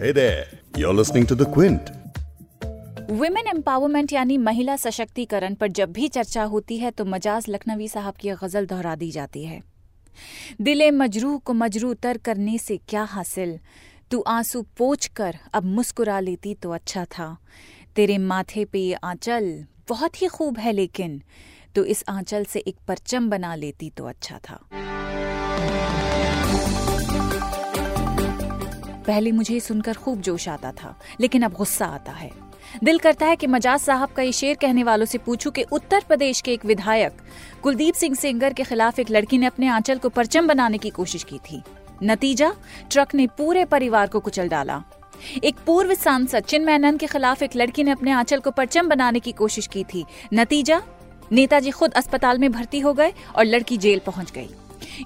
Hey there, you're listening to The Quint. Women empowerment यानी महिला सशक्तिकरण पर जब भी चर्चा होती है तो मजाज लखनवी साहब की गज़ल दोहरा दी जाती है। दिले मजरू को मजरू तर करने से क्या हासिल? तू आँसू पोच कर अब मुस्कुरा लेती तो अच्छा था। तेरे माथे पे ये आंचल बहुत ही खूब है लेकिन तो इस आंचल से एक परचम बना लेती तो अच्छा था। पहले मुझे सुनकर खूब जोश आता था, लेकिन अब गुस्सा आता है। दिल करता है कि मजाज साहब का ये शेर कहने वालों से पूछूँ कि उत्तर प्रदेश के एक विधायक, कुलदीप सिंह सेंगर के खिलाफ एक लड़की ने अपने आंचल को परचम बनाने की कोशिश की थी। नतीजा, ट्रक ने पूरे परिवार को कुचल डाला। एक पूर्व सांसद चिन्मयानंद के खिलाफ एक लड़की ने अपने आंचल को परचम बनाने की कोशिश की थी। नतीजा, नेताजी खुद अस्पताल में भर्ती हो गए और लड़की जेल पहुँच गई।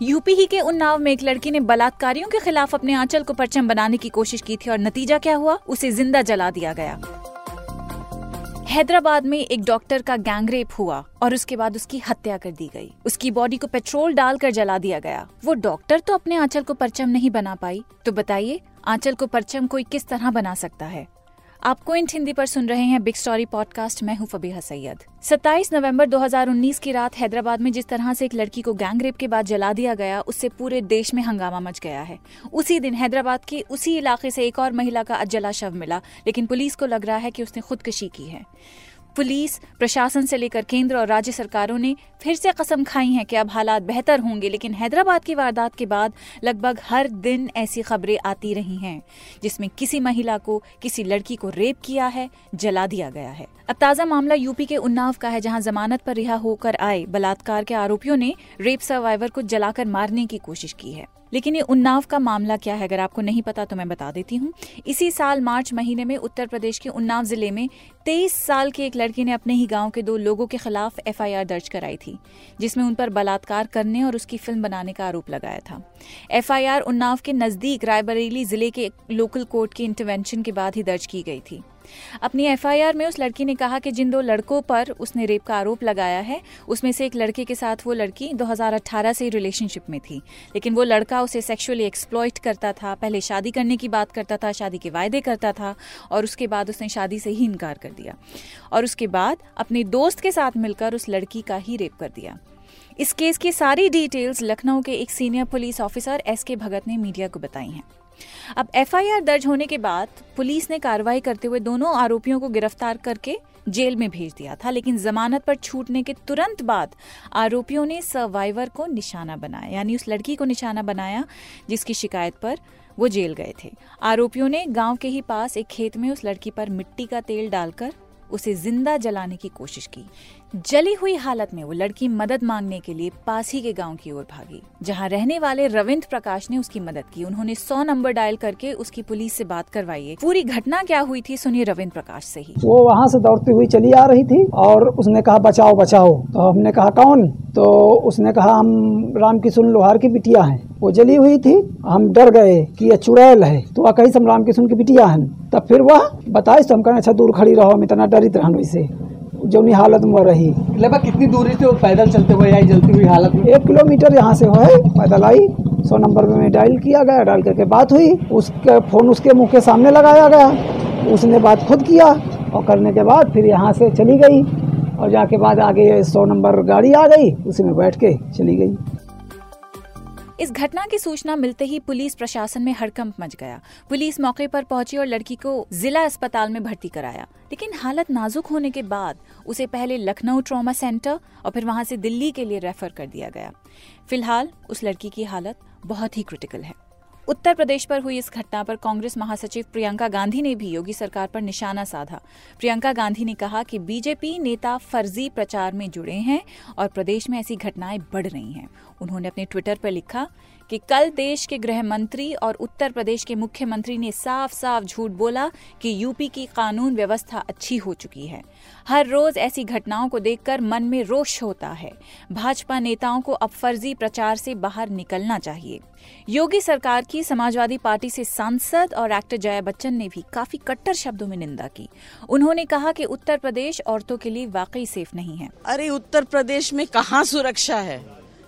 यूपी ही के उन्नाव में एक लड़की ने बलात्कारियों के खिलाफ अपने आंचल को परचम बनाने की कोशिश की थी और नतीजा क्या हुआ? उसे ज़िंदा जला दिया गया। हैदराबाद में एक डॉक्टर का गैंगरेप हुआ और उसके बाद उसकी हत्या कर दी गई। उसकी बॉडी को पेट्रोल डालकर जला दिया गया। वो डॉक्टर तो अपने आंचल को परचम नहीं बना पाई। तो बताइए, आंचल को परचम कोई किस तरह बना सकता है? आप क्विंट हिंदी पर सुन रहे हैं बिग स्टोरी पॉडकास्ट मैं हूँ फबीहा सैयद। 27 नवंबर 2019 की रात हैदराबाद में जिस तरह से एक लड़की को गैंगरेप के बाद जला दिया गया, उससे पूरे देश में हंगामा मच गया है। उसी दिन हैदराबाद के उसी इलाके से एक और महिला का अजला शव मिला, लेकिन पुलिस को लग रहा है कि उसने खुदकुशी की है। पुलिस, प्रशासन से लेकर केंद्र और राज्य सरकारों ने फिर से कसम खाई है कि अब हालात बेहतर होंगे, लेकिन हैदराबाद की वारदात के बाद लगभग हर दिन ऐसी खबरें आती रही हैं, जिसमें किसी महिला को, किसी लड़की को रेप किया है, जला दिया गया है। अब ताज़ा मामला यूपी के उन्नाव का है, जहाँ जमानत पर रिहा होकर आए बलात्कार के आरोपियों ने रेप सर्वाइवर को जलाकर मारने की कोशिश की है। लेकिन ये उन्नाव का मामला क्या है? अगर आपको नहीं पता तो मैं बता देती हूँ। इसी साल मार्च महीने में उत्तर प्रदेश के उन्नाव ज़िले में तेईस साल की एक लड़की ने अपने ही गाँव के दो लोगों के खिलाफ एफआईआर दर्ज कराई थी, जिसमें उन पर बलात्कार करने और उसकी फ़िल्म बनाने का आरोप लगाया था। एफआईआर उन्नाव के नज़दीक रायबरेली ज़िले के लोकल कोर्ट के इंटरवेंशन के बाद ही दर्ज की गई थी। अपनी एफआईआर में उस लड़की ने कहा कि जिन दो लड़कों पर उसने रेप का आरोप लगाया है, उसमें से एक लड़के के साथ वो लड़की 2018 से रिलेशनशिप में थी। लेकिन वो लड़का उसे सेक्सुअली एक्सप्लॉयट करता था, पहले शादी करने की बात करता था, शादी के वायदे करता था, और उसके बाद उसने शादी से ही इनकार कर दिया। और उसके बाद अपने दोस्त के साथ मिलकर उस लड़की का ही रेप कर दिया। इस केस की सारी डिटेल्स लखनऊ के एक सीनियर पुलिस ऑफिसर एस के भगत ने मीडिया को बताई हैं। अब एफआईआर दर्ज होने के बाद पुलिस ने कार्रवाई करते हुए दोनों आरोपियों को गिरफ़्तार करके जेल में भेज दिया था, लेकिन जमानत पर छूटने के तुरंत बाद आरोपियों ने सर्वाइवर को निशाना बनाया, यानी उस लड़की को निशाना बनाया जिसकी शिकायत पर वो जेल गए थे। आरोपियों ने गाँव के ही पास एक खेत में उस लड़की पर मिट्टी का तेल डालकर उसे ज़िंदा जलाने की कोशिश की। जली हुई हालत में वो लड़की मदद मांगने के लिए पास ही के गाँव की ओर भागी, जहाँ रहने वाले रविंद्र प्रकाश ने उसकी मदद की। उन्होंने सौ नंबर डायल करके उसकी पुलिस से बात करवाई। पूरी घटना क्या हुई थी, सुनिए रविंद्र प्रकाश से ही। वो वहाँ से दौड़ती हुई चली आ रही थी और उसने कहा, बचाओ बचाओ। तो हमने कहा, कौन? तो उसने कहा, हम राम लोहार की बिटिया हैं। वो जली हुई थी हम डर गए कि ये चुड़ैल है। तो वह कही हम राम किशुन की बिटिया हैं तब फिर वह बताई तो हम कहें अच्छा दूर खड़ी रहो हम इतना डरित रहन वैसे। जौनी हालत में रही। लगभग कितनी दूरी से वो पैदल चलते हुए आई जलती हुई हालत में? एक किलोमीटर यहाँ से है पैदल आई। सौ नंबर में डायल किया गया डायल करके बात हुई। उसका फ़ोन उसके मुँह के सामने लगाया गया। उसने बात खुद किया और करने के बाद फिर यहाँ से चली गई। और जाके बाद आगे सौ नंबर गाड़ी आ गई। उसी में बैठ के चली गई। इस घटना की सूचना मिलते ही पुलिस प्रशासन में हड़कंप मच गया। पुलिस मौके पर पहुँची और लड़की को जिला अस्पताल में भर्ती कराया। लेकिन हालत नाजुक होने के बाद उसे पहले लखनऊ ट्रॉमा सेंटर और फिर वहाँ से दिल्ली के लिए रेफर कर दिया गया। फ़िलहाल उस लड़की की हालत बहुत ही क्रिटिकल है। उत्तर प्रदेश पर हुई इस घटना पर कांग्रेस महासचिव प्रियंका गांधी ने भी योगी सरकार पर निशाना साधा। प्रियंका गांधी ने कहा कि बीजेपी नेता फर्जी प्रचार में जुड़े हैं और प्रदेश में ऐसी घटनाएँ बढ़ रही हैं। उन्होंने अपने ट्विटर पर लिखा कि कल देश के गृह मंत्री और उत्तर प्रदेश के मुख्यमंत्री ने साफ़ साफ़ झूठ बोला कि यूपी की कानून व्यवस्था अच्छी हो चुकी है। हर रोज ऐसी घटनाओं को देखकर मन में रोष होता है। भाजपा नेताओं को अब फर्जी प्रचार से बाहर निकलना चाहिए। योगी सरकार की समाजवादी पार्टी से सांसद और एक्टर जया बच्चन ने भी काफ़ी कट्टर शब्दों में निंदा की। उन्होंने कहा कि उत्तर प्रदेश औरतों के लिए वाकई सेफ़ नहीं है। अरे उत्तर प्रदेश में कहाँ सुरक्षा है?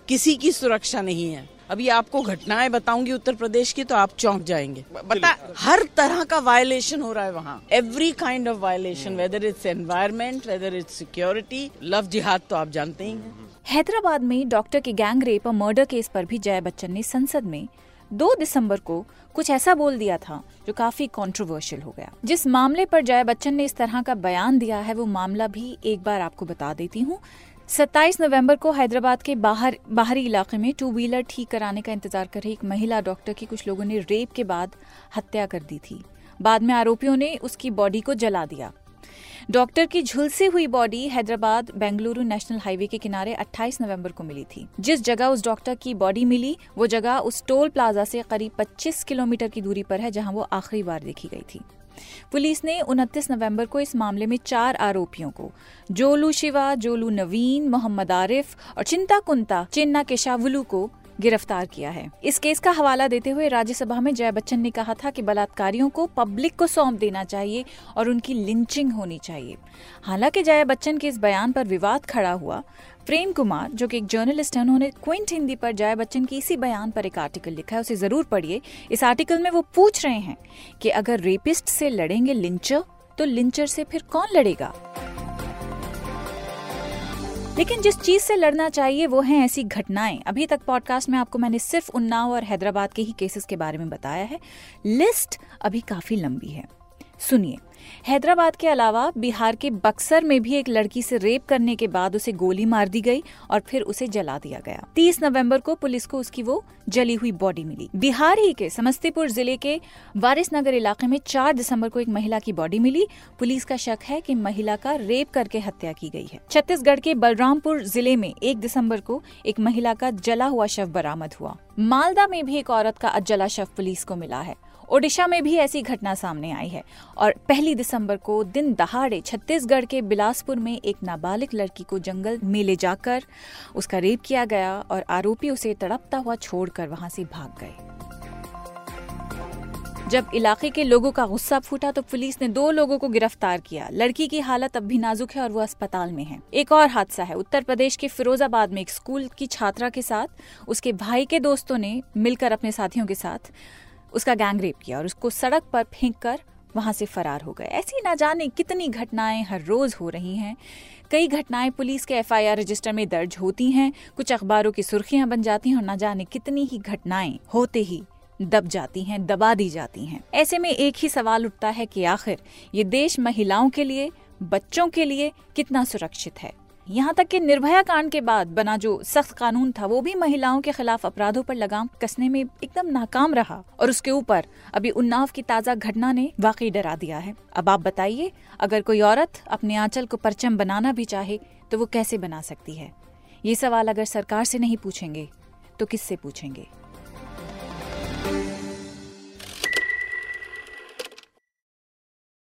किसी की सुरक्षा नहीं है। अभी आपको घटनाएँ बताऊँगी उत्तर प्रदेश की तो आप चौंक जाएँगे। बता हर तरह का वायलेशन हो रहा है वहाँ। Every kind of violation whether it's environment whether it's security love jihad तो आप जानते ही हैं। हैदराबाद में डॉक्टर के गैंग रेप और मर्डर केस पर भी जया बच्चन ने संसद में 2 दिसंबर को कुछ ऐसा बोल दिया था जो काफ़ी कंट्रोवर्शियल हो गया। जिस मामले पर जया बच्चन ने इस तरह का बयान दिया है वो मामला भी एक बार आपको बता देती हूँ। 27 नवंबर को हैदराबाद के बाहर, बाहरी इलाके में टू व्हीलर ठीक कराने का इंतज़ार कर रही एक महिला डॉक्टर की कुछ लोगों ने रेप के बाद हत्या कर दी थी। बाद में आरोपियों ने उसकी बॉडी को जला दिया। डॉक्टर की झुलसी हुई body Hyderabad Bengaluru national highway के किनारे 28 नवंबर को मिली थी। जिस जगह उस डॉक्टर की बॉडी मिली, वो जगह उस टोल प्लाजा से करीब 25 किलोमीटर की दूरी पर है, जहाँ वो आखिरी बार देखी गई थी। पुलिस ने 29 नवंबर को इस मामले में चार आरोपियों को, जोलू शिवा, जोलू नवीन, मोहम्मद आरिफ और चिंता कुंता, चिन्ना केशावलू को गिरफ़्तार किया है। इस केस का हवाला देते हुए राज्यसभा में जय बच्चन ने कहा था कि बलात्कारियों को पब्लिक को सौंप देना चाहिए और उनकी लिंचिंग होनी चाहिए। हालाँकि जया बच्चन के इस बयान पर विवाद खड़ा हुआ। प्रेम कुमार, जो कि एक जर्नलिस्ट है, उन्होंने क्विंट हिंदी पर जया बच्चन की इसी बयान पर एक आर्टिकल लिखा है, उसे ज़रूर पढ़िए। इस आर्टिकल में वो पूछ रहे हैं कि अगर रेपिस्ट से लड़ेंगे लिंचर तो लिंचर से फिर कौन लड़ेगा? लेकिन जिस चीज़ से लड़ना चाहिए, वो है ऐसी घटनाएँ। अभी तक पॉडकास्ट में आपको मैंने सिर्फ़ उन्नाव और हैदराबाद के ही केसेस के बारे में बताया है। लिस्ट अभी काफ़ी लंबी है। सुनिए। हैदराबाद के अलावा बिहार के बक्सर में भी एक लड़की से रेप करने के बाद उसे गोली मार दी गई और फिर उसे जला दिया गया। 30 नवंबर को पुलिस को उसकी वो जली हुई बॉडी मिली। बिहार ही के समस्तीपुर ज़िले के वारिस नगर इलाके में 4 दिसंबर को एक महिला की बॉडी मिली। पुलिस का शक है कि महिला का रेप करके हत्या की गई है। छत्तीसगढ़ के बलरामपुर ज़िले में एक दिसंबर को एक महिला का जला हुआ शव बरामद हुआ। मालदा में भी एक औरत का अजला शव पुलिस को मिला है। ओडिशा में भी ऐसी घटना सामने आई है और पहली दिसंबर को दिन दहाड़े छत्तीसगढ़ के बिलासपुर में एक नाबालिग लड़की को जंगल में ले जाकर उसका रेप किया गया और आरोपी उसे तड़पता हुआ छोड़कर वहाँ से भाग गए। जब इलाके के लोगों का गुस्सा फूटा तो पुलिस ने दो लोगों को गिरफ़्तार किया। लड़की की हालत अब भी नाजुक है और वो अस्पताल में है। एक और हादसा है। उत्तर प्रदेश के फिरोजाबाद में एक स्कूल की छात्रा के साथ उसके भाई के दोस्तों ने मिलकर अपने साथियों के साथ उसका गैंग रेप किया और उसको सड़क पर फेंक कर वहाँ से फरार हो गए। ऐसी ना जाने कितनी घटनाएँ हर रोज हो रही हैं। कई घटनाएँ पुलिस के एफआईआर रजिस्टर में दर्ज होती हैं, कुछ अखबारों की सुर्खियाँ बन जाती हैं और ना जाने कितनी ही घटनाएँ होते ही दब जाती हैं, दबा दी जाती हैं। ऐसे में एक ही सवाल उठता है कि आखिर ये देश महिलाओं के लिए, बच्चों के लिए कितना सुरक्षित है? यहाँ तक कि निर्भया कांड के बाद बना जो सख्त कानून था, वो भी महिलाओं के खिलाफ अपराधों पर लगाम कसने में एकदम नाकाम रहा और उसके ऊपर अभी उन्नाव की ताज़ा घटना ने वाकई डरा दिया है। अब आप बताइए, अगर कोई औरत अपने आंचल को परचम बनाना भी चाहे तो वो कैसे बना सकती है? ये सवाल अगर सरकार से नहीं पूछेंगे तो किससे पूछेंगे?